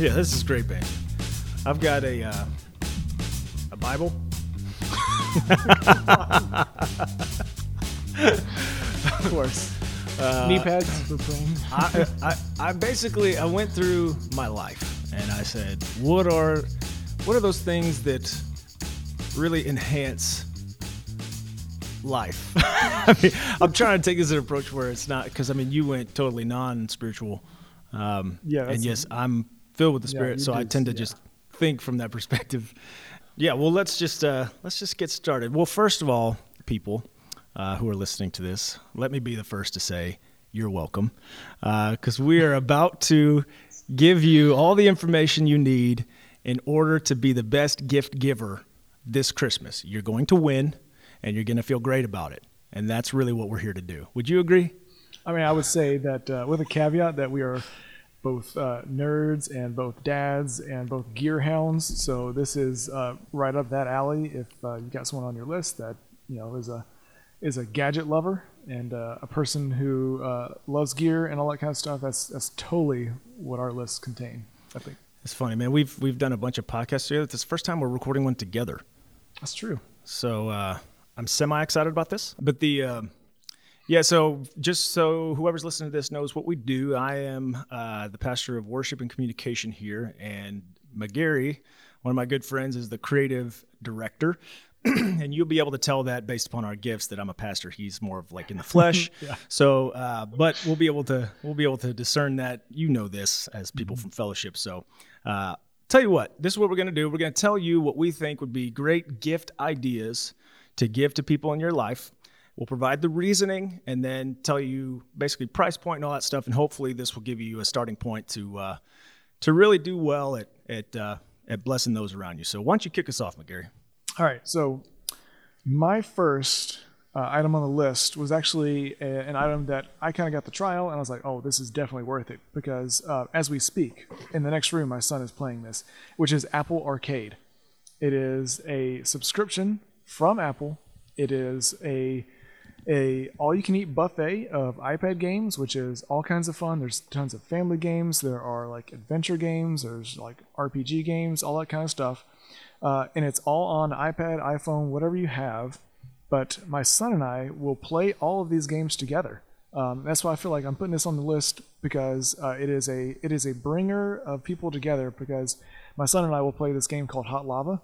Yeah, this is great, Benji. I've got a uh, a Bible. Of course. Knee pads for praying. I, I, I basically I went through my life and I said, what are what are those things that really enhance life? I mean, I'm trying to take this an approach where it's not because I mean you went totally non-spiritual, um, Yeah, and yes, I'm filled with the Spirit, you so I tend to yeah. just think from that perspective. Yeah, well, let's just uh, let's just get started. Well, first of all, people uh, who are listening to this, let me be the first to say you're welcome, because we are about to give you all the information you need in order to be the best gift giver this Christmas. You're going to win, and you're going to feel great about it, and that's really what we're here to do. Would you agree? I mean, I would say that uh, with a caveat that we are both uh, nerds and both dads and both gear hounds. So this is uh, right up that alley. If uh, you got someone on your list that you know is a is a gadget lover and uh, a person who uh, loves gear and all that kind of stuff, that's that's totally what our lists contain. I think It's funny, man. We've we've done a bunch of podcasts together. It's the first time we're recording one together. that's true. So uh, I'm semi excited about this. But the um yeah, so just so whoever's listening to this knows what we do, I am uh, the pastor of worship and communication here, and McGarry, one of my good friends, is the creative director. and you'll be able to tell that based upon our gifts that I'm a pastor. He's more of like in the flesh. So, uh, but we'll be able to we'll be able to discern that. You know this as people from fellowship. So, uh, tell you what, this is what we're going to do. We're going to tell you what we think would be great gift ideas to give to people in your life. We'll provide the reasoning and then tell you basically price point and all that stuff. And hopefully, this will give you a starting point to uh, to really do well at at uh, at blessing those around you. So, why don't you kick us off, McGarry? All right, so my first uh, item on the list was actually a, an item that I kind of got the trial, and I was like, "Oh, this is definitely worth it." Because uh, as we speak, in the next room, my son is playing this, which is Apple Arcade. It is a subscription from Apple. It is a a all-you-can-eat buffet of iPad games, which is all kinds of fun. There's tons of family games. There are like adventure games. There's like RPG games, all that kind of stuff uh, and it's all on iPad, iPhone, whatever you have. But my son and I will play all of these games together. Um, that's why I feel like I'm putting this on the list because uh, it is a it is a bringer of people together. Because my son and I will play this game called Hot Lava,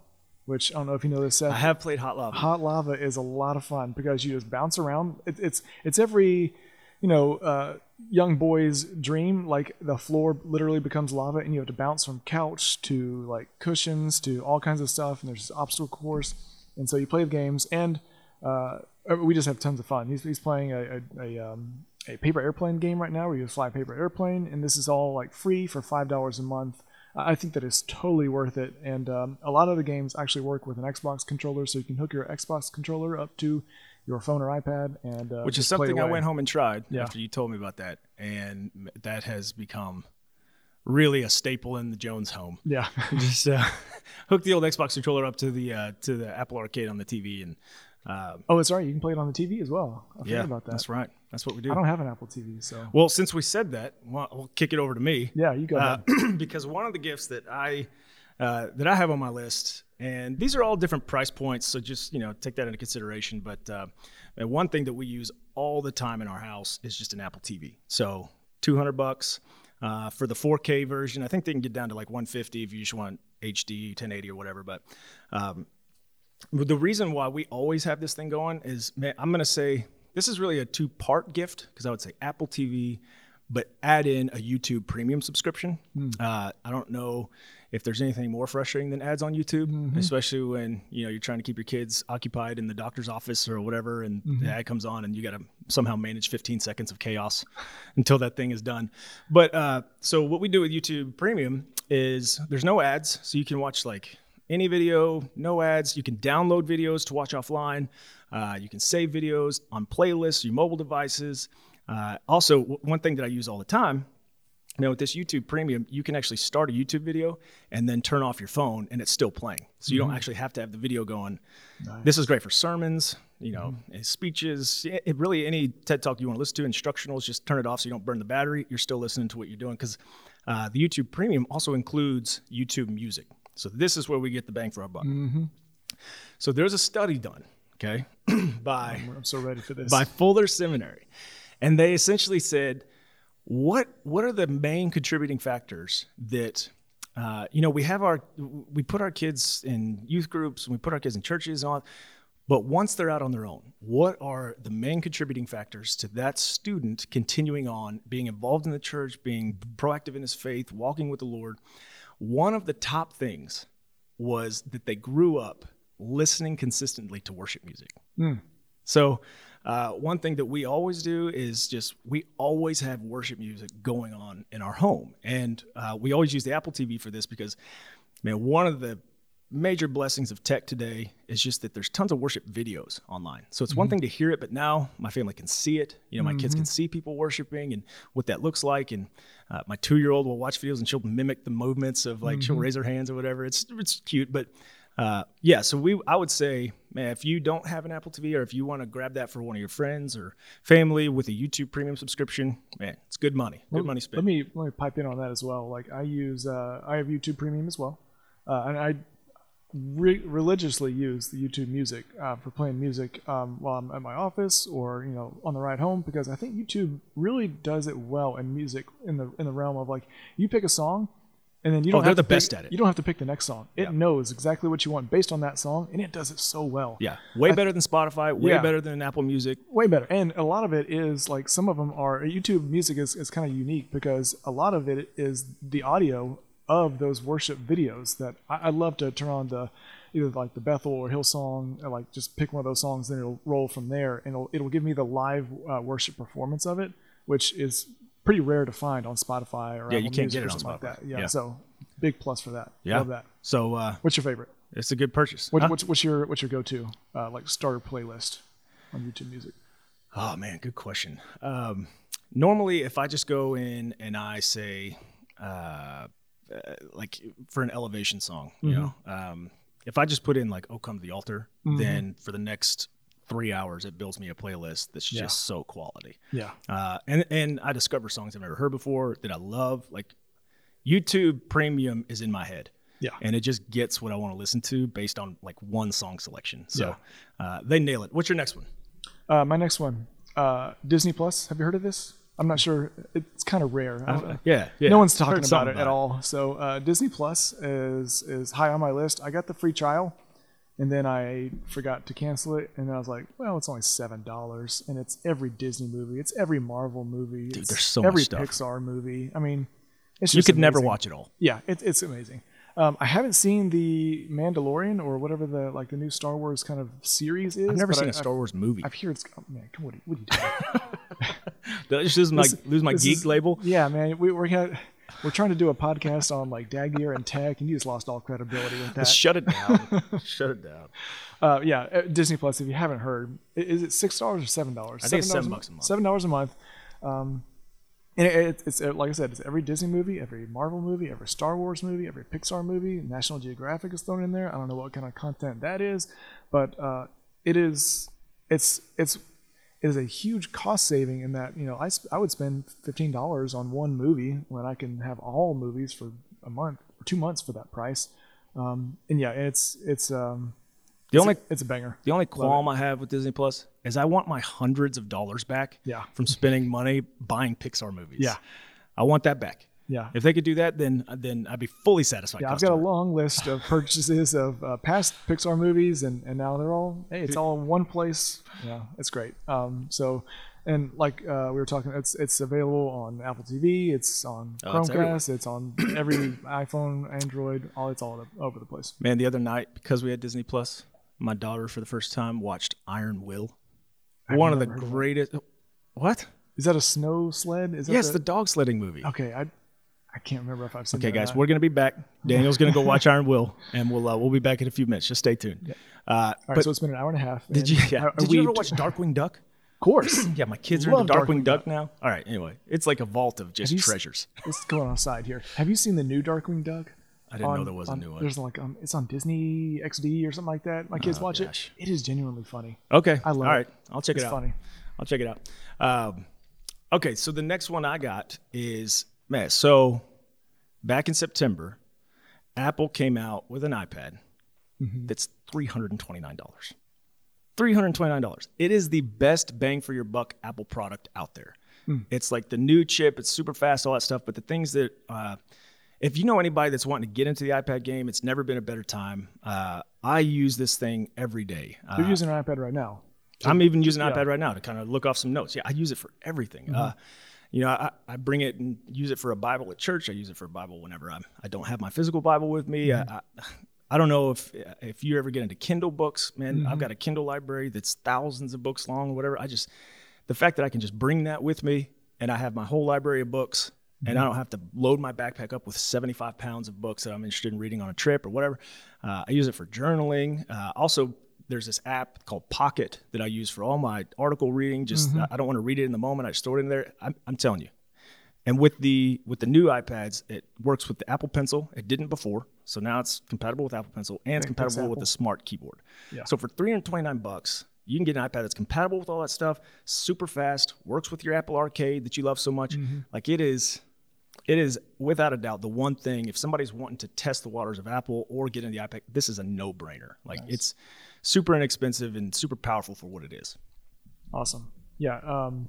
which I don't know if you know this. Seth. I have played Hot Lava. Hot lava is a lot of fun because you just bounce around. It, it's it's every you know uh, young boy's dream. Like the floor literally becomes lava, and you have to bounce from couch to like cushions to all kinds of stuff. And there's this obstacle course, and so you play the games, and uh, we just have tons of fun. He's, he's playing a a, a, um, a paper airplane game right now where you fly a paper airplane, and this is all like free for five dollars a month. I think that is totally worth it. And um, a lot of the games actually work with an Xbox controller, so you can hook your Xbox controller up to your phone or iPad, and uh, which is something I went home and tried Yeah. after you told me about that, and that has become really a staple in the Jones home. Yeah, Just uh, hook the old Xbox controller up to the uh, to the Apple Arcade on the TV, and uh, Oh, it's right. You can play it on the TV as well. I forgot yeah, about that. that's right. That's what we do. I don't have an Apple TV, so Well, since we said that, well, we'll kick it over to me. yeah, you go. Uh, because one of the gifts that I uh, that I have on my list, and these are all different price points, so just you know take that into consideration. But uh, one thing that we use all the time in our house is just an Apple TV. So two hundred bucks uh, for the 4K version. I think they can get down to like 150 if you just want HD, 1080 or whatever. But um, the reason why we always have this thing going is, man, I'm going to say this is really a two part gift because I would say Apple TV, but add in a YouTube premium subscription. Uh, I don't know if there's anything more frustrating than ads on YouTube, especially when you know you're trying to keep your kids occupied in the doctor's office or whatever, and the ad comes on, and you got to somehow manage 15 seconds of chaos until that thing is done. But uh, so what we do with YouTube Premium is there's no ads, so you can watch like any video, no ads. You can download videos to watch offline. Uh, you can save videos on playlists, your mobile devices. Uh, also, w- one thing that I use all the time, you know, with this YouTube Premium, you can actually start a YouTube video and then turn off your phone, and it's still playing. So you don't actually have to have the video going. This is great for sermons, you know, and speeches. It, it really any TED talk you want to listen to, instructionals. Just turn it off so you don't burn the battery. You're still listening to what you're doing because uh, the YouTube Premium also includes YouTube Music. So this is where we get the bang for our buck. So there's a study done, okay, by I'm so ready for this. by Fuller Seminary, and they essentially said, what what are the main contributing factors that uh, you know we have our we put our kids in youth groups and we put our kids in churches all, but once they're out on their own, what are the main contributing factors to that student continuing on, being involved in the church, being proactive in his faith, walking with the Lord? One of the top things was that they grew up listening consistently to worship music. So, uh, one thing that we always do is just we always have worship music going on in our home, and uh, we always use the Apple TV for this because, man, one of the major blessings of tech today is just that there's tons of worship videos online. So it's one thing to hear it, but now my family can see it. You know, my kids can see people worshiping and what that looks like. And uh, my two-year-old will watch videos and she'll mimic the movements of like she'll raise her hands or whatever. It's it's cute, but uh, yeah. So we I would say, man, if you don't have an Apple TV or if you want to grab that for one of your friends or family with a YouTube Premium subscription, man, it's good money. Good money spent. Let me let me pipe in on that as well. Like I use, uh, I have YouTube Premium as well, uh, and I re- religiously use the YouTube Music uh, for playing music um, while I'm at my office or you know on the ride home because I think YouTube really does it well in music in the in the realm of like you pick a song. And then you don't Oh, they're have the to pick- best at it. You don't have to pick the next song. It Yeah. knows exactly what you want based on that song, and it does it so well. yeah, way better than Spotify. Way Yeah. better than Apple Music. way better and a lot of it is like some of them are youtube music is, is kind of unique because a lot of it is the audio of those worship videos that I, I love to turn on the either like the bethel or hillsong or like just pick one of those songs and it'll roll from there and it'll, it'll give me the live uh, worship performance of it which is pretty rare to find on spotify or Yeah, Apple you can't Music get or it on something like Spotify. that yeah, Yeah. so big plus for that Yeah, love that So uh, what's your favorite it's a good purchase. what, Huh? what's, what's your what's your go-to uh, like starter playlist on youtube music Oh man, good question. Um, normally, if I just go in and I say, uh, like for an elevation song, you know, um, if I just put in like "Oh Come to the Altar," then for the next three hours, it builds me a playlist that's Yeah. just so quality. yeah Uh, and and I discover songs I've never heard before that I love. Like YouTube Premium is in my head. Yeah. And it just gets what I want to listen to based on like one song selection. So uh, they nail it. What's your next one? Uh, my next one, uh, Disney Plus. Have you heard of this? I'm not sure. It's kind of rare. I Yeah, yeah. No one's talking about it at all. So uh, Disney Plus is is high on my list. I got the free trial, and then I forgot to cancel it. And then I was like, well, it's only seven dollars, and it's every Disney movie. It's every Marvel movie. it's there's so much every stuff. Pixar movie. I mean, it's You could never watch it all. Yeah, it, it's amazing. Um, I haven't seen the Mandalorian or whatever the like the new Star Wars kind of series is. I've never seen I- a Star Wars movie. I've heard it's. Oh, man, come on, what are you, what are you doing? Did I just lose my, This- lose my geek is- label? Yeah, man, we, we're gonna, we're trying to do a podcast on like Dagier and tech, and you just lost all credibility with that. Shut it down. Shut it down. Uh, yeah, uh, Disney Plus. If you haven't heard, is it six dollars or seven dollars? I think it's seven bucks a month. Seven dollars a month. Um, and it, it, it's uh, like I said, it's every Disney movie, every Marvel movie, every Star Wars movie, every Pixar movie. National Geographic is thrown in there. I don't know what kind of content that is, but uh, it is. It's it's it is a huge cost saving in that you know I, I would spend fifteen dollars on one movie when I can have all movies for a month or two months for that price. Um, and yeah, it's it's um, The it's only a, it's a banger. the only qualm I have with Disney Plus is I want my hundreds of dollars back Yeah. from spending money buying Pixar movies. Yeah. I want that back. Yeah. If they could do that, then then I'd be fully satisfied. Yeah, I've got a long list of purchases of uh, past Pixar movies, and, and now they're all hey, it's all in one place. Yeah, it's great. Um, so, and like uh, we were talking, it's it's available on Apple TV, it's on Oh, it's. Chromecast, it's, on every iPhone, Android, all it's all over the place. Man, the other night because we had Disney Plus, my daughter for the first time watched Iron Will. One of the greatest. What? Is that a snow sled? Is that Yes, the dog sledding movie. okay. I I can't remember if I've seen. Okay, guys, we're gonna be back. Daniel's gonna go watch Iron Will, and we'll uh, we'll be back in a few minutes. Just stay tuned. Uh, All right, but so it's been an hour and a half. did you yeah, are- are did you ever watch Darkwing Duck? Of course. Yeah, my kids are Love into Darkwing, Darkwing Duck, Duck. now. All right, anyway, it's like a vault of just you s- treasures. Let's go on side here. Have you seen the new Darkwing Duck? I didn't know there was a new one. There's like um, it's on Disney XD or something like that. My kids Oh, watch gosh. it. It is genuinely funny. Okay, I love All right, it. I'll check It's it out. funny. I'll check it out. Um, okay, so the next one I got is man. So back in September, Apple came out with an iPad that's $329. $329. It is the best bang for your buck Apple product out there. It's like the new chip, it's super fast, all that stuff. But the things that, uh, if you know anybody that's wanting to get into the iPad game, it's never been a better time. Uh, I use this thing every day. Uh, You're using an iPad right now. I'm even using an iPad right now to kind of look off some notes. Yeah, I use it for everything. Uh, you know, I, I bring it and use it for a Bible at church. I use it for a Bible whenever I'm, I don't have my physical Bible with me. I, I, I don't know if if you ever get into Kindle books, man. I've got a Kindle library that's thousands of books long or whatever. I just the fact that I can just bring that with me and I have my whole library of books and I don't have to load my backpack up with 75 pounds of books that I'm interested in reading on a trip or whatever. Uh, I use it for journaling. Uh, also, there's this app called Pocket that I use for all my article reading. Just I don't want to read it in the moment. I store it in there. I'm, I'm telling you. And with the with the new iPads, it works with the Apple Pencil. It didn't before, so now it's compatible with Apple Pencil and it's compatible with the Smart Keyboard. Yeah. So for 329 bucks, you can get an iPad that's compatible with all that stuff, super fast, works with your Apple Arcade that you love so much. Like it is, it is without a doubt the one thing. If somebody's wanting to test the waters of Apple or get into the iPad, this is a no-brainer. Like it's super inexpensive and super powerful for what it is. Awesome. Yeah. Um,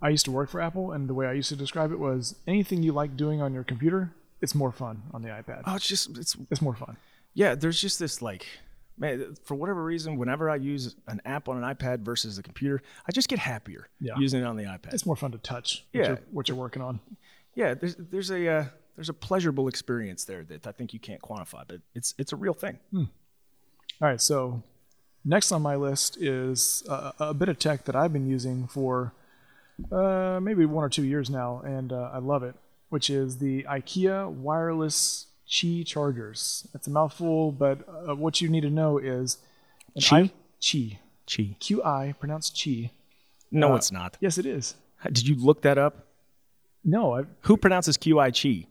I used to work for Apple, and the way I used to describe it was anything you like doing on your computer, it's more fun on the iPad. Oh, it's just it's It's more fun. yeah. There's just this like. Man, for whatever reason, whenever I use an app on an iPad versus a computer, I just get happier Yeah. using it on the iPad. It's more fun to touch what, Yeah. you're, what you're working on. yeah, there's there's a uh, there's a pleasurable experience there that I think you can't quantify, but it's it's a real thing. All right, so next on my list is a, a bit of tech that I've been using for uh, maybe one or two years now, and uh, I love it, which is the IKEA wireless Qi chargers. It's a mouthful, but uh, what you need to know is an Qi? I- Qi. Chi. Q I, pronounced Qi. No, Uh, it's not. Yes, it is. Did you look that up? No, I, Who pronounces QI Chi?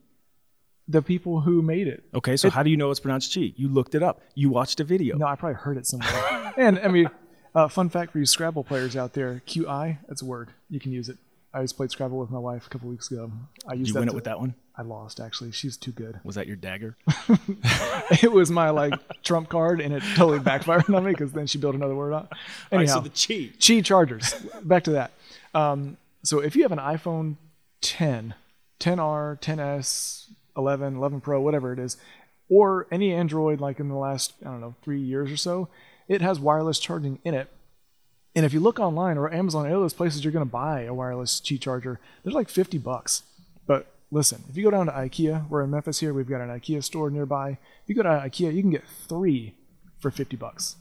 the people who made it. Okay, so how do you know it's pronounced Chi? You looked it up. You watched a video. No, I probably heard it somewhere. and I mean, uh, fun fact for you Scrabble players out there: QI, that's a word. You can use it. I just played Scrabble with my wife a couple weeks ago. I Did used you win it with that one? I lost actually. She's too good. Was that your dagger? it was my like trump card, and it totally backfired on me because then she built another word on. All right, Anyhow, so the Chi. Qi chargers. Back to that. Um, so if you have an iPhone 10, 10R, 10s, 11, 11 Pro, whatever it is, or any Android like in the last I don't know three years or so, it has wireless charging in it. And if you look online or Amazon, any of those places you're going to buy a wireless Qi charger, they're like 50 bucks. But listen, if you go down to IKEA, we're in Memphis here, we've got an IKEA store nearby. If you go to IKEA, you can get three for 50 bucks.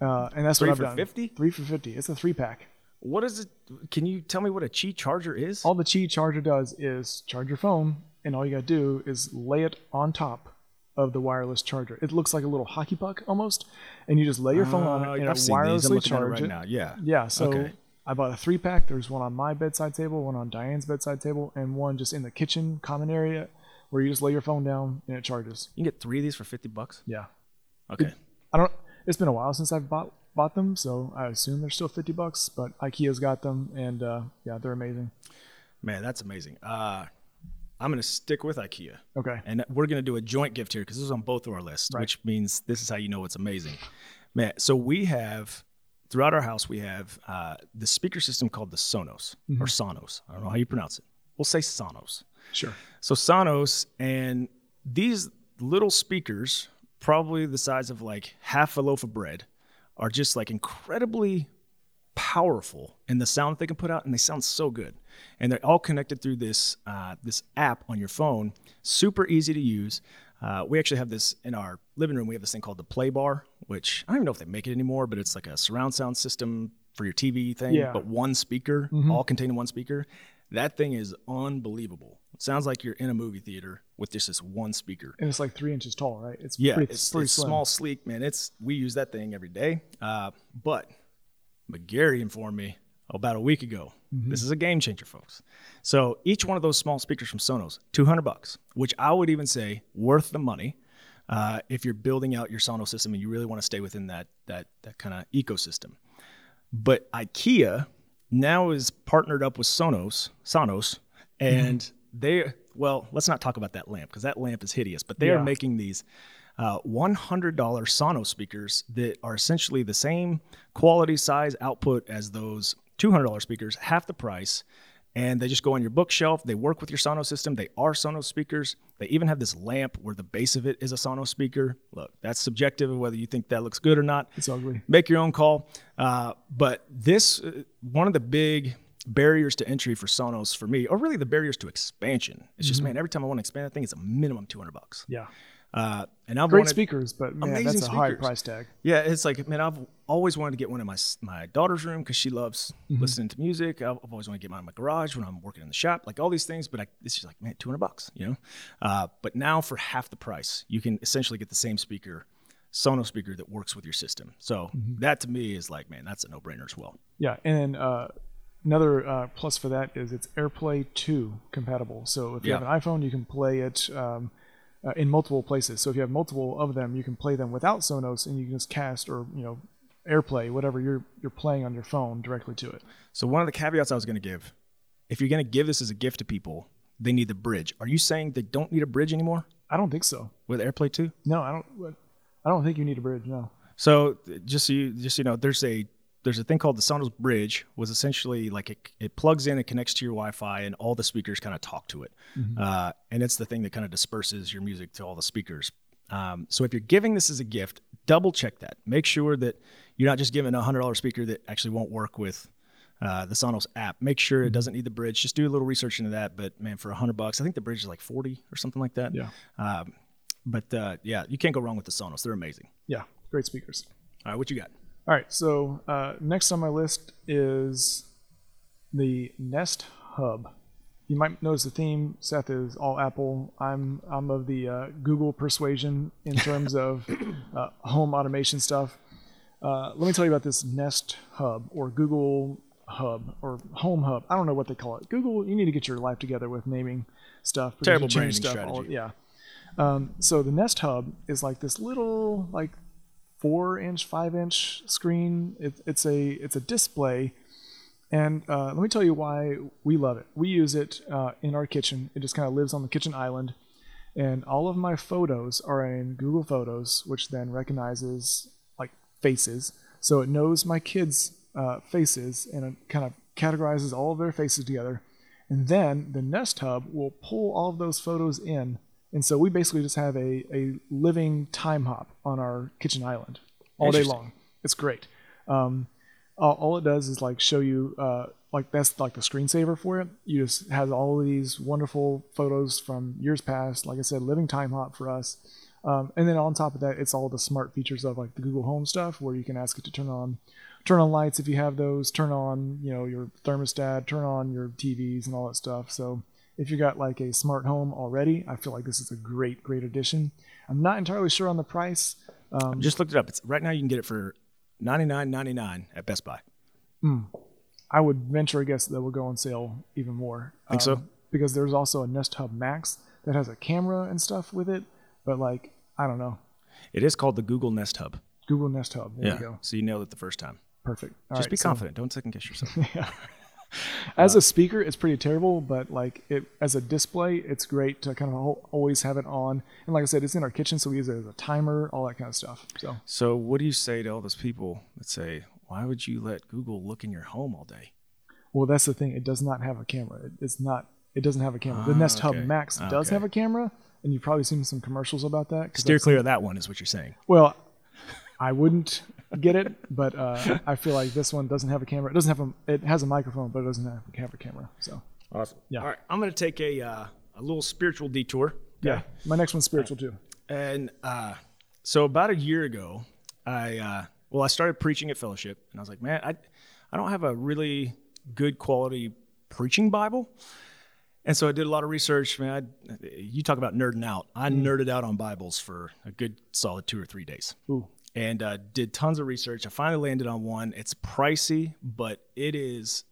Uh, and that's Three what I've for done. 50? Three for 50. It's a three pack. What is it? Can you tell me what a Chi charger is? All the Qi charger does is charge your phone, and all you got to do is lay it on top of the wireless charger. It looks like a little hockey puck almost, and you just lay your phone on Uh, it and I've it seen these. I'm wirelessly at it right it. now. Yeah. Yeah, so Okay. I bought a three pack. There's one on my bedside table, one on Diane's bedside table, and one just in the kitchen common area where you just lay your phone down and it charges. You can get three of these for 50 bucks? Yeah. Okay. I don't. It's been a while since I've bought bought them, so I assume they're still fifty bucks. But IKEA's got them, and uh, yeah, they're amazing. Man, that's amazing. Uh, I'm going to stick with IKEA. Okay. And we're going to do a joint gift here because this is on both of our lists, Right. which means this is how you know it's amazing. Man, so we have throughout our house we have uh, the speaker system called the Sonos or Sonos. I don't know how you pronounce it. We'll say Sonos. Sure. So Sonos and these little speakers, probably the size of like half a loaf of bread, are just like incredibly powerful in the sound that they can put out, and they sound so good. And they're all connected through this uh, this app on your phone. Super easy to use. Uh, we actually have this in our living room. We have this thing called the Play Bar, which I don't even know if they make it anymore, but it's like a surround sound system for your TV thing, Yeah. but one speaker, all contained in one speaker. That thing is unbelievable. It sounds like you're in a movie theater with just this one speaker. And it's like three inches tall, right? It's Yeah, pretty, it's, pretty it's small, sleek, man. It's we use that thing every day. Uh, but but Gary informed me about a week ago. Mm-hmm. This is a game changer, folks. So each one of those small speakers from Sonos, two hundred bucks, which I would even say worth the money uh, if you're building out your Sonos system and you really want to stay within that that that kind of ecosystem. But IKEA now is partnered up with Sonos, Sonos, and they Well, let's not talk about that lamp because that lamp is hideous. But they Yeah. are making these uh, $100 Sonos speakers that are essentially the same quality, size, output as those $200 speakers, half the price. And they just go on your bookshelf. They work with your Sonos system. They are Sonos speakers. They even have this lamp where the base of it is a Sonos speaker. Look, that's subjective of whether you think that looks good or not It's ugly. make your own call. Uh, but this, uh, one of the big barriers to entry for Sonos for me, or really the barriers to expansion, it's Mm-hmm. just man, every time I want to expand that thing, it's a minimum two hundred bucks. Yeah. Uh, and I've Great wanted, speakers, but man, that's a high price tag. Yeah, it's like man, I've always wanted to get one in my my daughter's room because she loves Mm-hmm. listening to music. I've, I've always wanted to get mine in my garage when I'm working in the shop, like all these things. But I, it's just like man, two hundred bucks, you know. Uh, but now for half the price, you can essentially get the same speaker. Sonos speaker that works with your system. So Mm-hmm. that to me is like, man, that's a no brainer as well. Yeah, and uh, another uh, plus for that is it's AirPlay 2 compatible. So if you Yeah. have an iPhone, you can play it um, uh, in multiple places. So if you have multiple of them, you can play them without Sonos, and you can just cast or you know AirPlay whatever you're you're playing on your phone directly to it. So one of the caveats I was going to give, if you're going to give this as a gift to people, they need the bridge. Are you saying they don't need a bridge anymore I don't think so. with AirPlay 2? No, I don't. I don't think you need a bridge. No. So just so you just so you know, there's a there's a thing called the Sonos Bridge, was essentially like it, it plugs in, it connects to your Wi-Fi, and all the speakers kind of talk to it, uh, and it's the thing that kind of disperses your music to all the speakers. Um, so if you're giving this as a gift, double check that. Make sure that you're not just giving a hundred dollar speaker that actually won't work with uh, the Sonos app. Make sure it doesn't need the bridge. Just do a little research into that. But man, for a hundred bucks, I think the bridge is like forty or something like that. Yeah. Um, but uh, yeah, you can't go wrong with the Sonos. They're amazing. Yeah, great speakers. All right, what you got? All right, so uh, next on my list is the Nest Hub. You might notice the theme. Seth is all Apple. I'm I'm of the uh, Google persuasion in terms of uh, home automation stuff. Uh, let me tell you about this Nest Hub or Google Hub or Home Hub. I don't know what they call it. Google, you need to get your life together with naming stuff. Terrible branding all- strategy. yeah. Um, so the Nest Hub is like this little like four inch, five inch screen. It, it's a it's a display, and uh, let me tell you why we love it. We use it uh, in our kitchen. It just kind of lives on the kitchen island, and all of my photos are in Google Photos, which then recognizes like faces. So it knows my kids' uh, faces and it kind of categorizes all of their faces together. And then the Nest Hub will pull all of those photos in. And so we basically just have a, a living time hop on our kitchen island all day long. It's great. Um, all, all it does is like show you, uh, like that's like the screensaver for it. You just has all of these wonderful photos from years past. Like I said, living time hop for us. Um, and then on top of that, it's all the smart features of like the Google Home stuff, where you can ask it to turn on, turn on lights if you have those, turn on you know your thermostat, turn on your TVs and all that stuff. So if you got like a smart home already, I feel like this is a great, great addition. I'm not entirely sure on the price. Um, Just looked it up. It's right now you can get it for ninety nine ninety nine at Best Buy. I would venture a guess that will go on sale even more. Think so? Um, Because there's also a Nest Hub Max that has a camera and stuff with it, but like I don't know, It is called the Google Nest Hub. Google Nest Hub. There Yeah. you go. So you nailed it the first time. Perfect. All Just right, be so- confident. Don't second guess yourself. As a speaker, it's pretty terrible, but like it as a display, it's great to kind of always have it on. And like I said, it's in our kitchen, so we use it as a timer, all that kind of stuff. So so what do you say to all those people that say, "Why would you let Google look in your home all day?" Well, that's the thing. It does not have a camera. It, it's not. It doesn't have a camera. the Ah, Nest Hub. Max does Okay. have a camera, and you've probably seen some commercials about that. Steer clear of that one, is what you're saying. Well, I wouldn't get it, but uh, I feel like this one doesn't have a camera. It doesn't have a. It has a microphone, but it doesn't have, have a camera. So Awesome. Yeah. All right, I'm going to take a uh, a little spiritual detour. yeah, my next one's spiritual too. And uh, so about a year ago, I uh, well, I started preaching at Fellowship, and I was like, man, I I don't have a really good quality preaching Bible. And so I did a lot of research. Man, I, you talk about nerding out. I nerded out on Bibles for a good solid two or three days. Ooh. And uh, did tons of research. I finally landed on one. It's pricey, but it is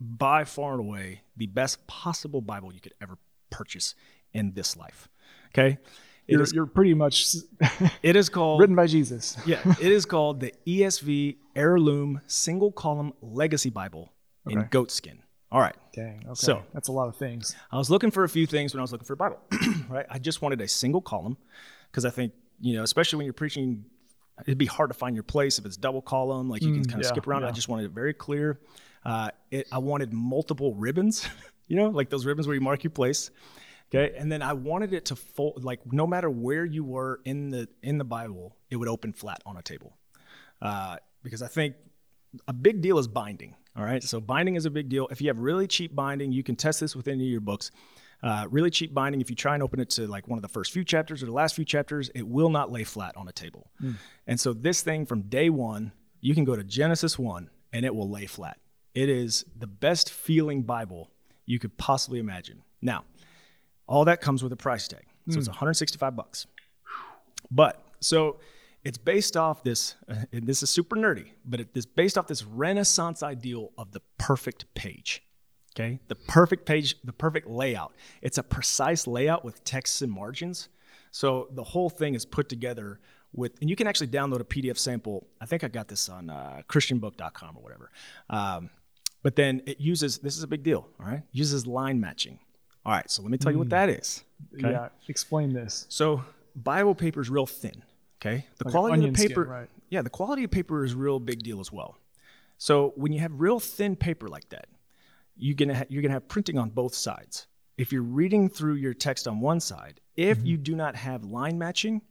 by far and away the best possible Bible you could ever purchase in this life. Okay. It You're, is you're pretty much it is called written by Jesus. yeah, it is called the ESV Heirloom Single Column Legacy Bible in Okay. goatskin. All right. Dang. Okay. So- that's a lot of things. I was looking for a few things when I was looking for a Bible, right? I just wanted a single column because I think, you know, especially when you're preaching, it'd be hard to find your place if it's double column, like you can kind of yeah, skip around. I just wanted it very clear. Uh, it, I wanted multiple ribbons, you know, like those ribbons where you mark your place. Okay. And then I wanted it to fold, like no matter where you were in the, in the Bible, it would open flat on a table. Uh, because I think a big deal is binding. All right. So binding is a big deal. If you have really cheap binding, you can test this with any of your books. Uh, really cheap binding, if you try and open it to like one of the first few chapters or the last few chapters, it will not lay flat on a table. And so this thing from day one, you can go to Genesis 1 and it will lay flat. It is the best feeling Bible you could possibly imagine. Now, all that comes with a price tag. So it's 165 bucks. But so it's based off this, uh, and this is super nerdy, but it is based off this Renaissance ideal of the perfect page. Okay, the perfect page, the perfect layout. It's a precise layout with texts and margins. So the whole thing is put together with, and you can actually download a PDF sample. I think I got this on uh, ChristianBook.com or whatever. Um, but then it uses this is a big deal. All right, uses line matching. All right, so let me tell you what that is. Okay? Yeah. Explain this. So Bible paper is real thin. Okay, the Like quality of the skin, paper, right. yeah, the quality of paper is real big deal as well. So when you have real thin paper like that, you're gonna ha- you're gonna have printing on both sides. If you're reading through your text on one side, if Mm-hmm. you do not have line matching,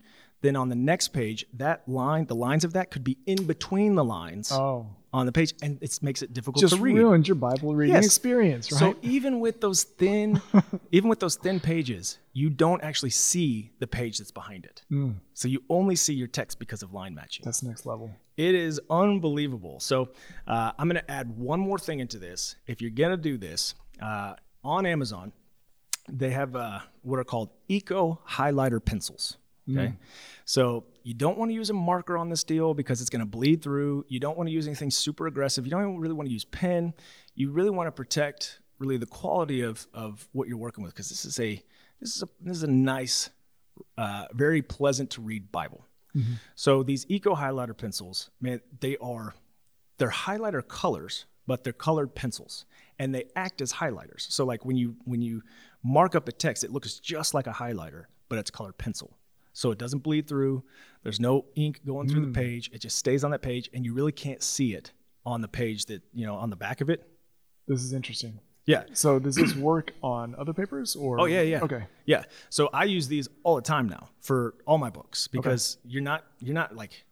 then on the next page, that line, the lines of that could be in between the lines Oh, on the page, and it makes it difficult just to read. ruined your Bible reading Yes. experience, right? So even with those thin, even with those thin pages, you don't actually see the page that's behind it. Hmm. So you only see your text because of line matching. that's next level. It is unbelievable. So uh, I'm going to add one more thing into this. If you're going to do this uh, on Amazon, they have uh, what are called eco highlighter pencils. Okay. So you don't want to use a marker on this deal because it's going to bleed through. You don't want to use anything super aggressive. You don't even really want to use pen. You really want to protect really the quality of, of what you're working with because this is a this is a this is a nice, uh, very pleasant to read Bible. Mm-hmm. So these eco highlighter pencils, man, they are they're highlighter colors, but they're colored pencils, and they act as highlighters. So like when you when you mark up a text, it looks just like a highlighter, but it's colored pencil. So it doesn't bleed through. There's no ink going through the mm. page. It just stays on that page, and you really can't see it on the page that you know on the back of it. This is interesting. Yeah. So does this work on other papers or? Oh yeah, yeah. Okay. Yeah. So I use these all the time now for all my books because you're not you're not like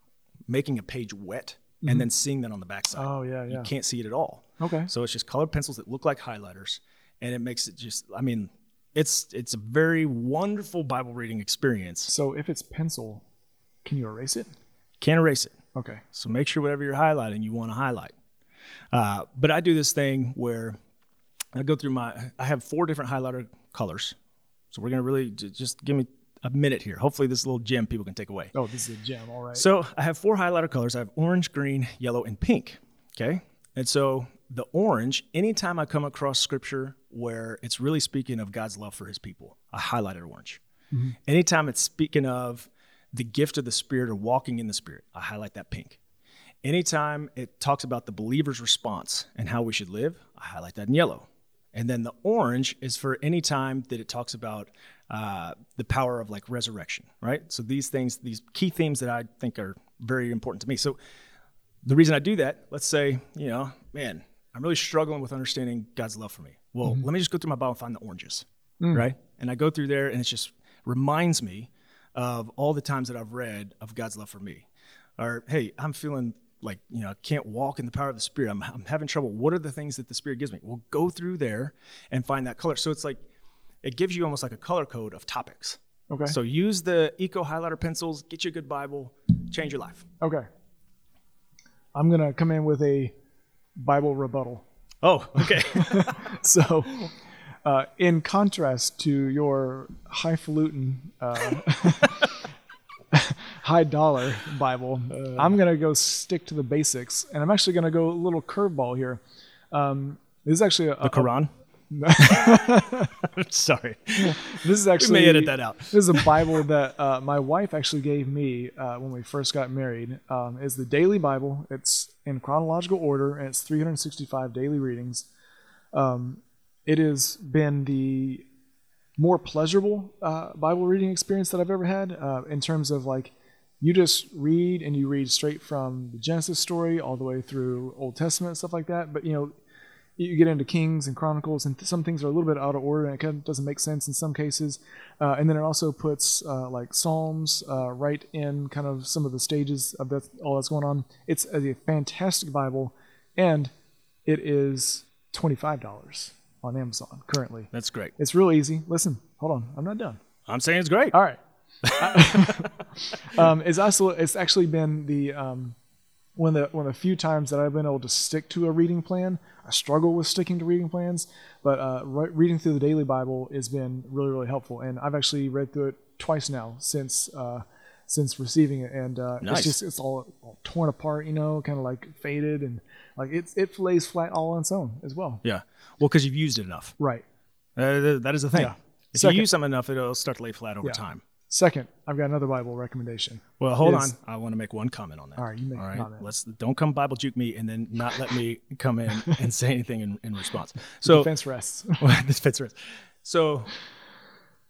making a page wet and then seeing that on the backside. Oh yeah, yeah. You can't see it at all. Okay. So it's just colored pencils that look like highlighters, and it makes it just. I mean, it's it's a very wonderful Bible reading experience. So if it's pencil, can you erase it? Can't erase it. Okay. So make sure whatever you're highlighting, you want to highlight. Uh, but I do this thing where I go through my. I have four different highlighter colors. So we're gonna really j- just give me a minute here. Hopefully, this little gem people can take away. Oh, this is a gem. All right. So I have four highlighter colors. I have orange, green, yellow, and pink. Okay. And so the orange, anytime I come across scripture where it's really speaking of God's love for his people, I highlight it orange. Mm-hmm. Anytime it's speaking of the gift of the Spirit or walking in the Spirit, I highlight that pink. Anytime it talks about the believer's response and how we should live, I highlight that in yellow. And then the orange is for any time that it talks about uh, the power of like resurrection, right? So these things, these key themes that I think are very important to me. So the reason I do that, let's say, you know, man, I'm really struggling with understanding God's love for me. Well, let me just go through my Bible and find the oranges, right? And I go through there and it just reminds me of all the times that I've read of God's love for me. Or, hey, I'm feeling like, you know, I can't walk in the power of the Spirit. I'm, I'm having trouble. What are the things that the Spirit gives me? Well, go through there and find that color. So it's like, it gives you almost like a color code of topics. Okay. So use the eco highlighter pencils, get you a good Bible, change your life. okay. I'm gonna come in with a Bible rebuttal. Oh, okay. So, uh, in contrast to your highfalutin, uh, high dollar Bible, I'm going to go stick to the basics. And I'm actually going to go a little curveball here. Um, this is actually a, the Quran. Sorry. this is actually. We may edit that out. This is a Bible that uh, my wife actually gave me uh, when we first got married. Um, it's the Daily Bible. It's in chronological order, and it's 365 daily readings. um, it has been the more pleasurable uh, Bible reading experience that I've ever had uh, in terms of like you just read and you read straight from the Genesis story all the way through Old Testament stuff like that. But you know, you get into Kings and Chronicles, and some things are a little bit out of order, and it kind of doesn't make sense in some cases. Uh, and then it also puts uh, like Psalms uh, right in kind of some of the stages of that, all that's going on. It's a fantastic Bible, and it is twenty five dollars on Amazon currently. That's great. It's real easy. Listen, hold on, I'm not done. I'm saying it's great. All right. um, it's also it's actually been the um, one of the one of the few times that I've been able to stick to a reading plan. I struggle with sticking to reading plans, but uh, re- reading through the daily Bible has been really really helpful, and I've actually read through it twice now since uh, since receiving it, and uh, Nice. it's just it's all, all torn apart, you know, kind of like faded, and like it it lays flat all on its own as well. Yeah. Well, because you've used it enough. Right. Uh, that is the thing. Yeah. If Second- you use something enough, it'll start to lay flat over Yeah. time. Second, I've got another Bible recommendation. Well, hold on. I want to make one comment on that. All right, you make All right. comment. Let's don't come Bible juke me and then not let me come in and say anything in, in response. So Defense rests. this fits right. So,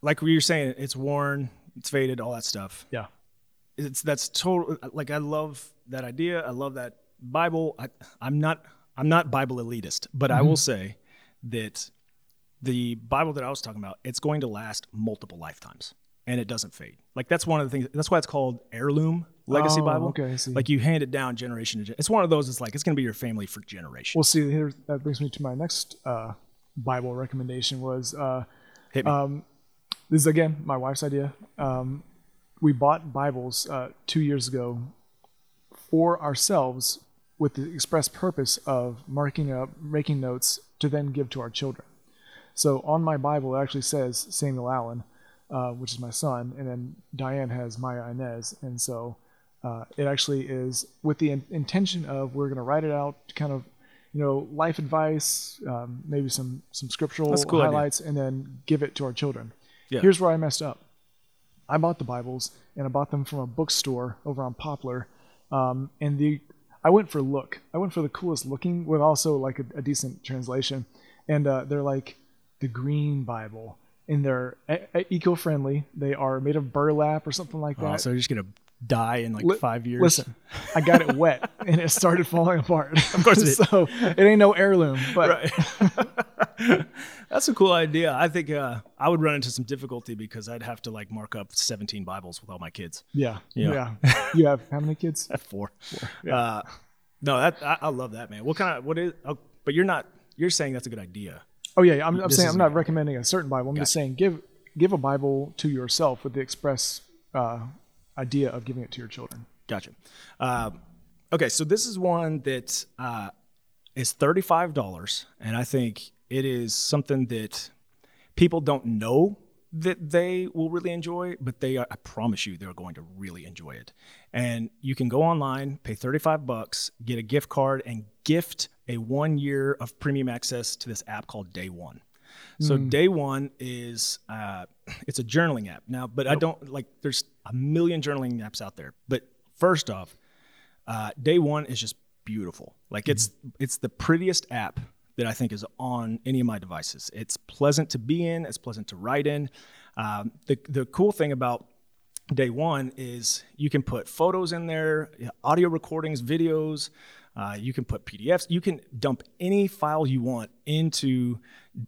like we were saying, it's worn, it's faded, all that stuff. yeah. It's that's total. Like I love that idea. I love that Bible. I, I'm not. I'm not Bible elitist, but I will mm-hmm. say that the Bible that I was talking about, it's going to last multiple lifetimes, and it doesn't fade. Like that's one of the things. That's why it's called heirloom legacy Oh, Bible. okay. Like you hand it down generation to generation. It's one of those. It's like it's going to be your family for generations. Well, see, here that brings me to my next uh, Bible recommendation. Was uh, Hit me. um, this is again my wife's idea. Um, we bought Bibles uh, two years ago for ourselves with the express purpose of marking up, making notes to then give to our children. So on my Bible, it actually says Samuel Allen, uh, which is my son, and then Diane has Maya Inez, and so uh, it actually is with the in- intention of we're going to write it out, kind of, you know, life advice, um, maybe some some scriptural cool idea. highlights, and then give it to our children. Yeah. Here's where I messed up. I bought the Bibles and I bought them from a bookstore over on Poplar, um, and the I went for look. I went for the coolest looking with also like a, a decent translation, and uh, they're like the Green Bible, and they're e- eco-friendly. They are made of burlap or something like Oh, that. so you're just gonna die in like Li- five years. Listen, I got it wet and it started falling apart. Of course it so it ain't no heirloom, but Right. That's a cool idea. I think uh, I would run into some difficulty because I'd have to like mark up 17 Bibles with all my kids. yeah, Yeah. yeah. You have how many kids? At four. Uh, no, that I, I love that man. What kind of what is? Oh, but you're not. You're saying that's a good idea. Oh yeah, yeah. I'm, I'm saying I'm not recommending a certain Bible. I'm just saying give give a Bible to yourself with the express uh, idea of giving it to your children. Gotcha. Um, okay, so this is one that uh, is thirty-five dollars, and I think it is something that people don't know that they will really enjoy, but they are, I promise you they're going to really enjoy it. And you can go online, pay thirty-five bucks, get a gift card, and gift a one year of premium access to this app called Day One. So day one is uh, it's a journaling app now, but I don't like. There's a million journaling apps out there, but first off, uh, day one is just beautiful. Like it's it's the prettiest app that I think is on any of my devices. It's pleasant to be in. It's pleasant to write in. Um, the the cool thing about day one is you can put photos in there, audio recordings, videos. Uh, you can put PDFs. You can dump any file you want into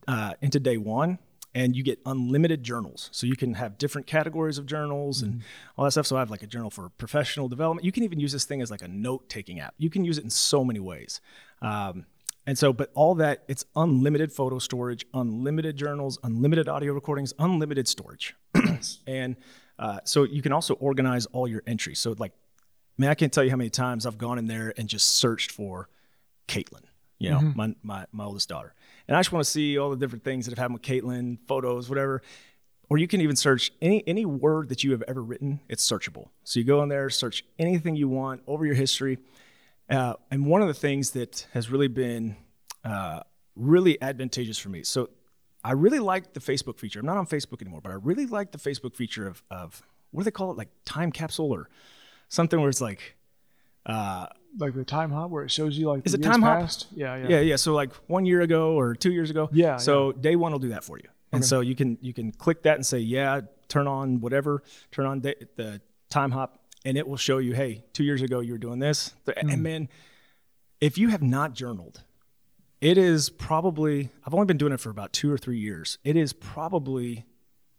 uh, into day one, and you get unlimited journals. So you can have different categories of journals and all that stuff. So I have like a journal for professional development. You can even use this thing as like a note taking app. You can use it in so many ways. Um, and so, but all that, it's unlimited photo storage, unlimited journals, unlimited audio recordings, unlimited storage. and uh, so you can also organize all your entries. So, like, man, I can't tell you how many times I've gone in there and just searched for Caitlin, you know, my, my, my oldest daughter. And I just want to see all the different things that have happened with Caitlin, photos, whatever. Or you can even search any any word that you have ever written. It's searchable. So you go in there, search anything you want over your history. Uh, and one of the things that has really been uh, really advantageous for me. So I really like the Facebook feature. I'm not on Facebook anymore, but I really like the Facebook feature of, of what do they call it? Like time capsule or something where it's like, Uh, Like the time hop where it shows you like Is the it time hop? Yeah, yeah, yeah, yeah. So like one year ago or two years ago. Yeah, So day one will do that for you, and so you can you can click that and say yeah, turn on whatever, turn on the, the time hop, and it will show you hey, two years ago you were doing this, Hmm. and man, if you have not journaled, it is probably I've only been doing it for about two or three years. It is probably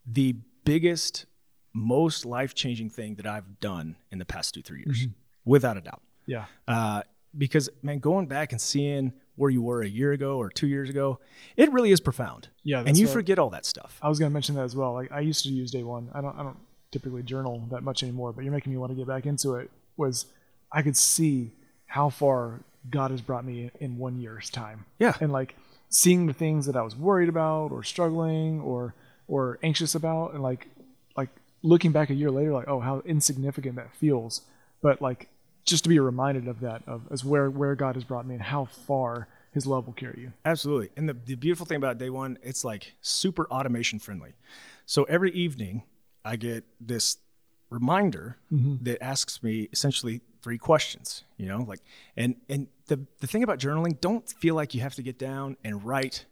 the biggest, most life changing thing that I've done in the past two three years, Mm-hmm. without a doubt yeah. uh, because man, going back and seeing where you were a year ago or two years ago, it really is profound. Yeah, and you what- forget all that stuff. I was gonna mention that as well. Like I used to use day one. I don't I don't typically journal that much anymore, but you're making me want to get back into it. Was I could see how far God has brought me in one year's time. Yeah. And like seeing the things that I was worried about or struggling or or anxious about and like like looking back a year later like oh how insignificant that feels. But like just to be reminded of that of as where where God has brought me and how far his love will carry you. Absolutely. And the, the beautiful thing about day one, it's like super automation friendly. So every evening, I get this reminder mm-hmm. that asks me essentially three questions. You know, like and and the the thing about journaling, don't feel like you have to get down and write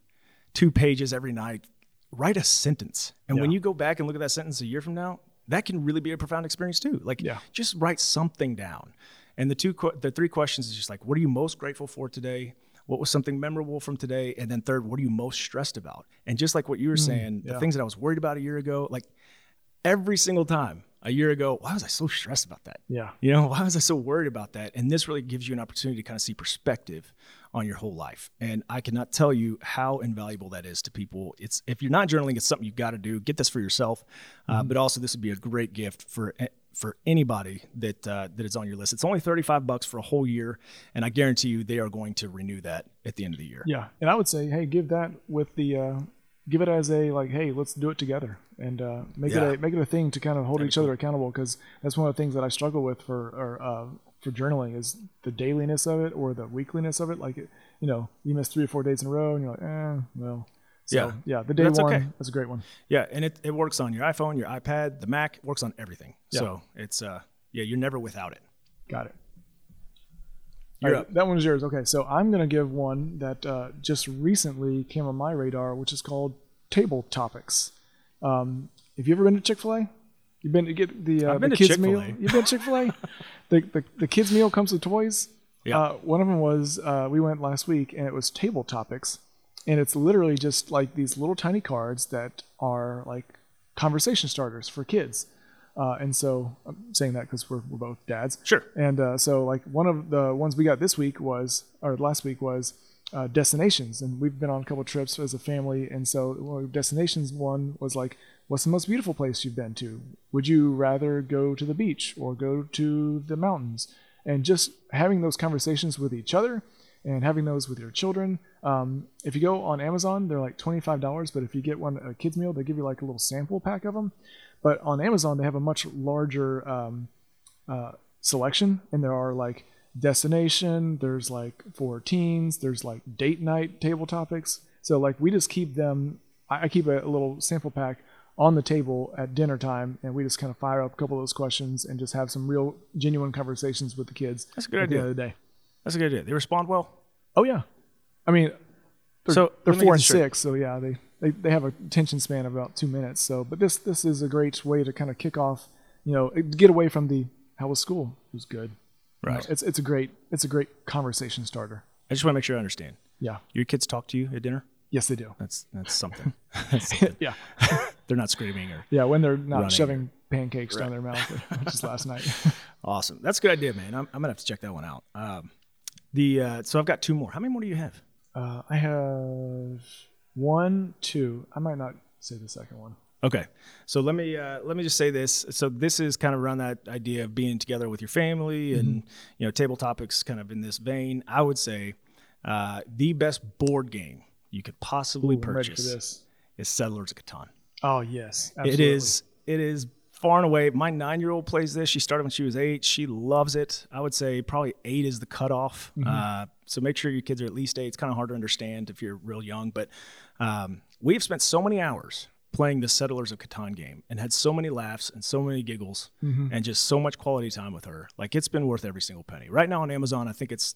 two pages every night. Write a sentence, and when you go back and look at that sentence a year from now, that can really be a profound experience too. Like, Yeah. just write something down. And the two, the three questions is just like, what are you most grateful for today? What was something memorable from today? And then third, what are you most stressed about? And just like what you were hmm, saying, the things that I was worried about a year ago, like every single time a year ago, why was I so stressed about that? Yeah. You know, why was I so worried about that? And this really gives you an opportunity to kind of see perspective on your whole life. And I cannot tell you how invaluable that is to people. It's if you're not journaling, it's something you've got to do. Get this for yourself, uh, but also this would be a great gift for for anybody that uh, that is on your list. It's only 35 bucks for a whole year, and I guarantee you they are going to renew that at the end of the year. Yeah, and I would say, hey, give that with the, uh, give it as a like, hey, let's do it together, and uh, make Yeah. it a make it a thing to kind of hold each other accountable because that's one of the things that I struggle with for or, uh, for journaling is the dailiness of it or the weekliness of it. Like, it, you know, you miss three or four days in a row, and you're like, eh, well. So, Yeah. yeah, the day That's one okay. is a great one. Yeah, and it, it works on your iPhone, your iPad, the Mac, it works on everything. Yeah. So it's uh yeah, you're never without it. Got it. You're right, up. That one is yours. Okay, so I'm gonna give one that uh, just recently came on my radar, which is called Table Topics. Um, have you ever been to Chick Fil A? You've been to get the uh, the to kids meal. Chick-fil-A. You've been to Chick Fil A. the, the the kids meal comes with toys. Yeah. Uh, one of them was uh, we went last week, and it was Table Topics, and it's literally just like these little tiny cards that are like conversation starters for kids. Uh, and so I'm saying that because we're, we're both dads. Sure. And uh, so, like one of the ones we got this week was, or last week was, uh, destinations, and we've been on a couple trips as a family. And so, well, destinations one was like, what's the most beautiful place you've been to? Would you rather go to the beach or go to the mountains? And just having those conversations with each other, and having those with your children. Um, if you go on Amazon, they're like twenty five dollars, but if you get one a kids meal, they give you like a little sample pack of them. But on Amazon, they have a much larger um, uh, selection, and there are like destination. There's like for teens. There's like date night table topics. So like we just keep them. I, I keep a, a little sample pack on the table at dinner time, and we just kind of fire up a couple of those questions and just have some real genuine conversations with the kids. That's a good at the idea. end of the day. That's a good idea. They respond well. Oh yeah, I mean they're, So, they're four and straight. six, so yeah, they, they they have a attention span of about two minutes. So, but this this is a great way to kind of kick off, you know, get away from the how was school? It was good. You know, Right. it's it's a great it's a great conversation starter. I just want to make sure I understand. Yeah. Your kids talk to you at dinner? Yes, they do. That's that's something. that's something. Yeah. They're not screaming or Yeah, when they're not Running. shoving pancakes down their mouth, which is last night. awesome. That's a good idea, man. I'm, I'm gonna have to check that one out. Um, the uh, so I've got two more. How many more do you have? Uh, I have one, two. I might not say the second one. Okay, so let me uh, let me just say this. So this is kind of around that idea of being together with your family and you know table topics, kind of in this vein. I would say uh, the best board game you could possibly Ooh, I'm ready for purchase is Settlers of Catan. Oh yes, It absolutely. is it is far and away. My nine year old plays this. She started when she was eight. She loves it. I would say probably eight is the cutoff. Mm-hmm. Uh, so make sure your kids are at least eight. It's kind of hard to understand if you're real young, but um, we've spent so many hours playing the Settlers of Catan game and had so many laughs and so many giggles and just so much quality time with her. Like it's been worth every single penny. Right now on Amazon, I think it's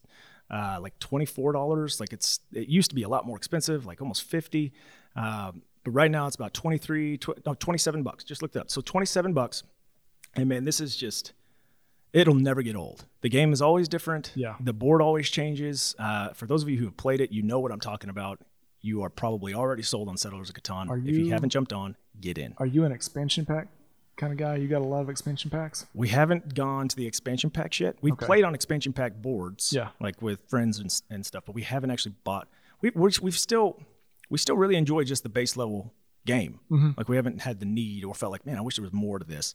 uh, like twenty four dollars. Like it's it used to be a lot more expensive, like almost fifty. Um, but right now it's about 23, tw- no, 27 bucks. Just looked it up. So 27 bucks. And man, this is just, it'll never get old. The game is always different. Yeah. The board always changes. Uh, for those of you who have played it, you know what I'm talking about. You are probably already sold on Settlers of Catan. Are you, if you you- haven't jumped on, get in. Are you an expansion pack kind of guy? You got a lot of expansion packs? We haven't gone to the expansion packs yet. We've Okay. played on expansion pack boards, Yeah. like with friends and, and stuff, but we haven't actually bought. We, we're, we've still, we still really enjoy just the base level game. Mm-hmm. Like we haven't had the need or felt like, man, I wish there was more to this,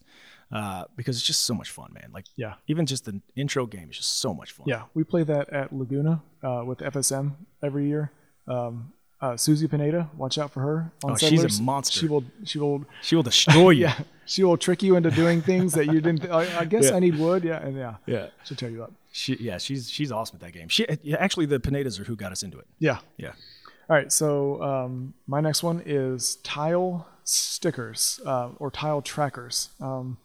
uh, because it's just so much fun, man. Like, Yeah. even just the intro game is just so much fun. Yeah, we play that at Laguna uh, with FSM every year. Um, uh, Susie Pineda, watch out for her. On Oh, she's a monster. She will. She will. she will destroy you. Yeah, she will trick you into doing things that you didn't. I, I guess Yeah. I need wood. Yeah, and yeah, yeah. she'll tear you up. She, yeah, she's she's awesome at that game. She actually the Pinedas are who got us into it. Yeah. Yeah. All right. So um, my next one is tile stickers uh, or tile trackers. Um,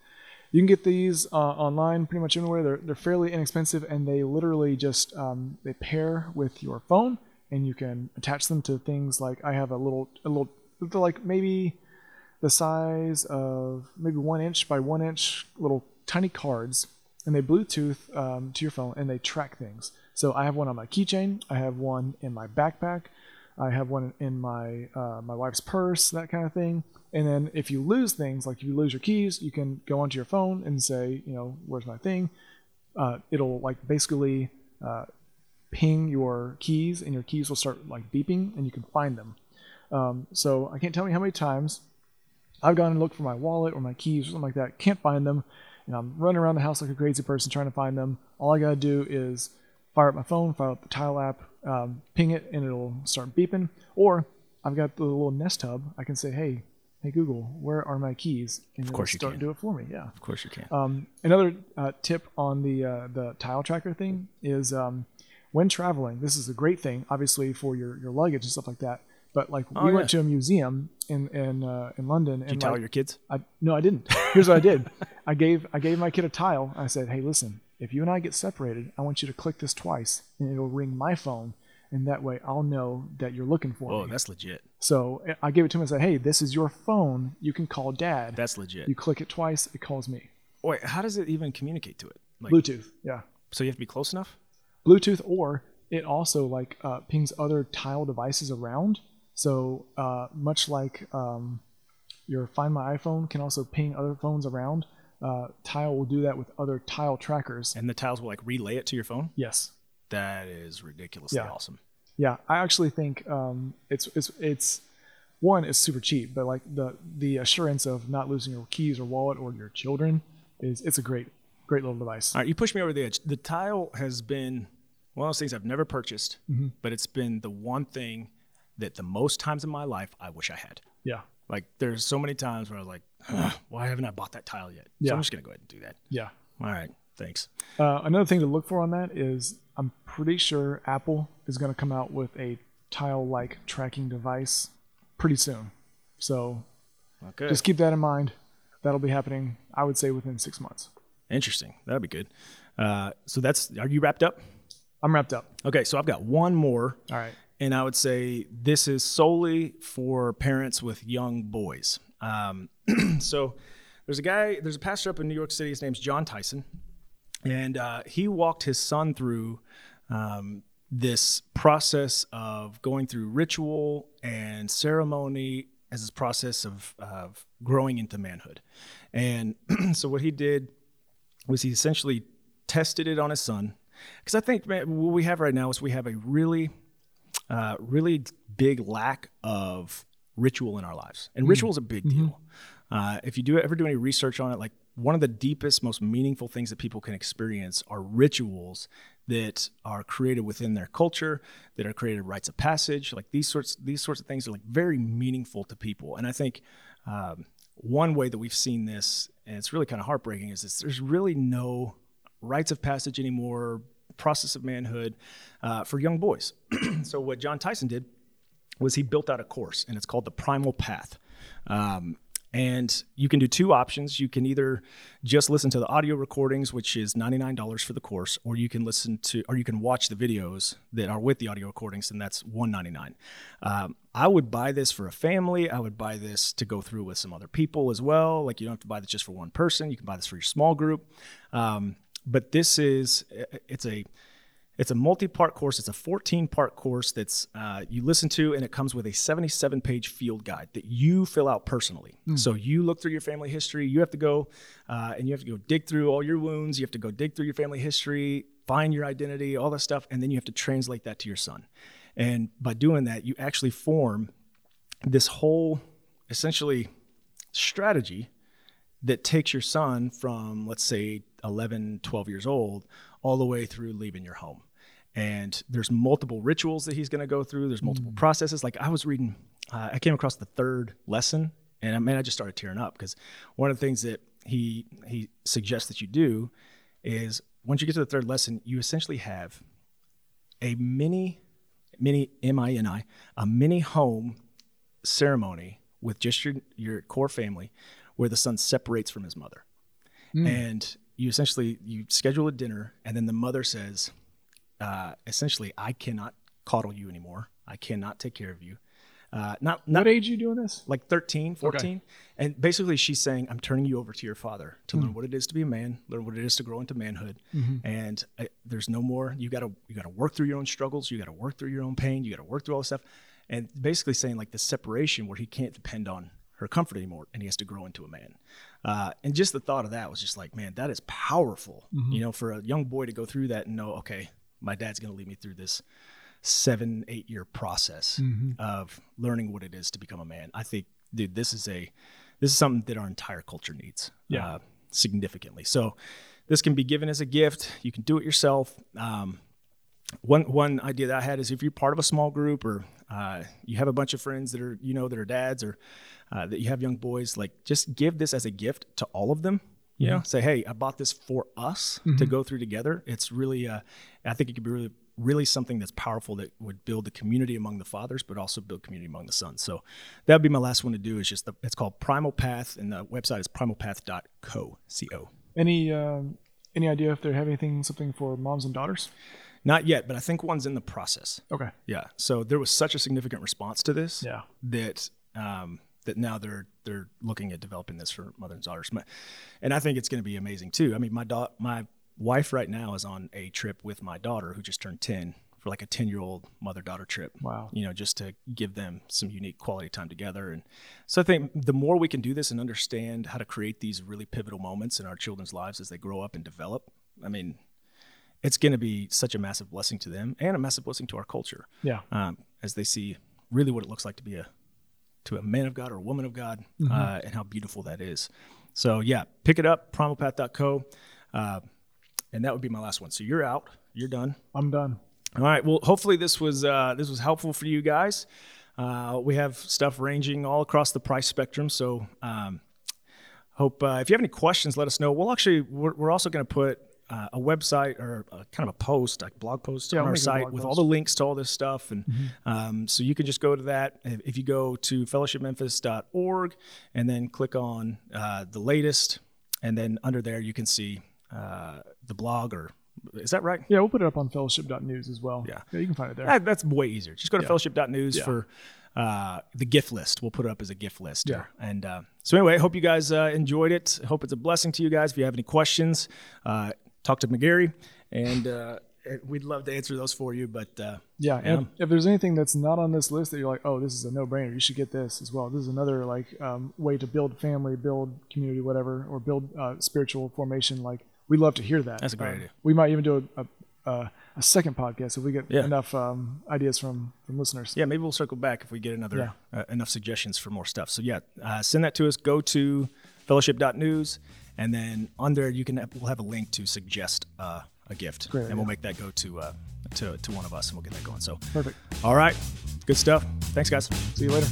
you can get these uh, online pretty much anywhere. They're, they're fairly inexpensive and they literally just um, they pair with your phone and you can attach them to things like I have a little a little like maybe the size of maybe one inch by one inch little tiny cards and they Bluetooth um, to your phone and they track things. So I have one on my keychain. I have one in my backpack. I have one in my uh, my wife's purse, that kind of thing. And then if you lose things, like if you lose your keys, you can go onto your phone and say, you know, where's my thing? Uh, it'll like basically uh, ping your keys, and your keys will start like beeping, and you can find them. Um, so I can't tell you how many times I've gone and looked for my wallet or my keys or something like that, can't find them, and I'm running around the house like a crazy person trying to find them. All I gotta do is fire up my phone, fire up the Tile app, um, ping it, and it'll start beeping. Or I've got the little Nest Hub. I can say, "Hey, hey Google, where are my keys?" And of course you start can. do it for me. Yeah. Of course you can. Um, another uh, tip on the uh, the tile tracker thing is um, when traveling. This is a great thing, obviously for your, your luggage and stuff like that. But like we Oh, went to a museum in in uh, in London, and you tell like, your kids? I, no, I didn't. Here's what I did. I gave I gave my kid a tile. I said, "Hey, listen. If you and I get separated, I want you to click this twice, and it'll ring my phone, and that way I'll know that you're looking for Oh, me." Oh, that's legit. So I gave it to him and said, "Hey, this is your phone. You can call Dad. That's legit. you click it twice, it calls me. Wait, how does it even communicate to it? Like, Bluetooth. Yeah, so you have to be close enough? Bluetooth, or it also like uh, pings other tile devices around. So uh, much like um, your Find My iPhone can also ping other phones around, uh, Tile will do that with other Tile trackers. And the tiles will like relay it to your phone? Yes. That is ridiculously Yeah. awesome. Yeah, I actually think um, it's it's it's one it's super cheap, but like the the assurance of not losing your keys or wallet or your children is it's a great great little device. All right, you pushed me over the edge. The tile has been one of those things I've never purchased, Mm-hmm. but it's been the one thing that the most times in my life I wish I had. Yeah, Like there's so many times where I was like, why haven't I bought that tile yet? So Yeah. I'm just gonna go ahead and do that. yeah. All right, thanks. Uh, another thing to look for on that is I'm pretty sure Apple is going to come out with a tile-like tracking device pretty soon. So Okay. just keep that in mind. That'll be happening, I would say, within six months. Interesting. That'd be good. Uh, so that's are you wrapped up? I'm wrapped up. Okay, so I've got one more. All right. And I would say this is solely for parents with young boys. Um, so there's a guy, there's a pastor up in New York City. His name's Jon Tyson, and uh, he walked his son through um, this process of going through ritual and ceremony as this process of, of growing into manhood. And so what he did was he essentially tested it on his son. Because I think man, what we have right now is we have a really uh, really big lack of ritual in our lives, and ritual is a big deal. Uh, if you do ever do any research on it, like one of the deepest, most meaningful things that people can experience are rituals that are created within their culture, that are created rites of passage. Like these sorts, these sorts of things are like very meaningful to people. And I think um, one way that we've seen this, and it's really kind of heartbreaking, is this, there's really no rites of passage anymore, process of manhood uh, for young boys. so what Jon Tyson did was he built out a course, and it's called the Primal Path. Um, and you can do two options. You can either just listen to the audio recordings, which is $99 for the course, or you can listen to, or you can watch the videos that are with the audio recordings, and that's 199. Um, I would buy this for a family. I would buy this to go through with some other people as well. Like you don't have to buy this just for one person. You can buy this for your small group. Um, but this is, it's a, it's a multi-part course. It's a 14-part course that's uh, you listen to, and it comes with a 77-page field guide that you fill out personally. Mm. So you look through your family history. You have to go, uh, and you have to go dig through all your wounds. You have to go dig through your family history, find your identity, all that stuff, and then you have to translate that to your son. And by doing that, you actually form this whole, essentially, strategy that takes your son from, let's say, 11, 12 years old, all the way through leaving your home and there's multiple rituals that he's going to go through there's multiple mm. processes like i was reading uh, i came across the third lesson and I mean, I just started tearing up because one of the things that he he suggests that you do is once you get to the third lesson, you essentially have a mini, mini M I N I, a mini home ceremony with just your your core family, where the son separates from his mother, mm. and you essentially you schedule a dinner, and then the mother says, uh, essentially, I cannot coddle you anymore. I cannot take care of you. Uh, not, not what age are you doing this? Like 13, 14. Okay. And basically, she's saying, I'm turning you over to your father to mm-hmm. learn what it is to be a man, learn what it is to grow into manhood. Mm-hmm. And I, there's no more. You got to you got to work through your own struggles. You got to work through your own pain. You got to work through all this stuff. And basically saying like the separation where he can't depend on her comfort anymore and he has to grow into a man. Uh, and just the thought of that was just like, man, that is powerful. Mm-hmm. You know, for a young boy to go through that and know, okay, my dad's going to lead me through this seven, eight year process mm-hmm. of learning what it is to become a man. I think, dude, this is a this is something that our entire culture needs yeah. uh, significantly. So this can be given as a gift. You can do it yourself. Um, one one idea that I had is if you're part of a small group or uh, you have a bunch of friends that are you know that are dads or uh, that you have young boys, like just give this as a gift to all of them you know? Say hey i bought this for us mm-hmm. to go through together. It's really uh, i think it could be really really something that's powerful that would build the community among the fathers but also build community among the sons. So that would be my last one to do is just the, it's called primal path and the website is primalpath.co co any uh, any idea if they're having anything something for moms and daughters not yet but i think one's in the process. Okay. Yeah. So there was such a significant response to this yeah. that um, that now they're they're looking at developing this for mother and daughters, and I think it's going to be amazing too. I mean, my da- my wife right now is on a trip with my daughter who just turned ten for like a ten year old mother daughter trip. Wow, you know, just to give them some unique quality time together, and so I think the more we can do this and understand how to create these really pivotal moments in our children's lives as they grow up and develop, I mean, it's going to be such a massive blessing to them and a massive blessing to our culture. Yeah, um, as they see really what it looks like to be a to a man of God or a woman of God, mm-hmm. uh, and how beautiful that is. So yeah, pick it up, primalpath.co, uh, and that would be my last one. So you're out, you're done. I'm done. All right. Well, hopefully this was uh, this was helpful for you guys. Uh, we have stuff ranging all across the price spectrum. So um, hope uh, if you have any questions, let us know. We'll actually we're, we're also going to put uh, a website or a, kind of a post, like blog post yeah, on our site with post. all the links to all this stuff. And mm-hmm. um, so you can just go to that. If you go to fellowshipmemphis.org and then click on uh, the latest, and then under there you can see uh, the blog or is that right? Yeah, we'll put it up on fellowship.news as well. Yeah. yeah you can find it there. That, that's way easier. Just go to yeah. fellowship.news yeah. for uh, the gift list. We'll put it up as a gift list. Yeah. And uh, so anyway, I hope you guys uh, enjoyed it. I hope it's a blessing to you guys. If you have any questions, uh, talk to McGarry, and uh, we'd love to answer those for you. But uh, yeah, and if, if, there's anything that's not on this list that you're like, oh, this is a no-brainer, you should get this as well. This is another like um, way to build family, build community, whatever, or build uh, spiritual formation. Like we'd love to hear that. That's a great idea. We might even do a, a, a second podcast if we get yeah. enough um, ideas from from listeners. Yeah, maybe we'll circle back if we get another yeah. uh, enough suggestions for more stuff. So yeah, uh, send that to us. Go to fellowship.news and then under you can we'll have a link to suggest uh, a gift, Great, and yeah. we'll make that go to uh, to to one of us, and we'll get that going. So perfect. All right, good stuff. Thanks, guys. See you later.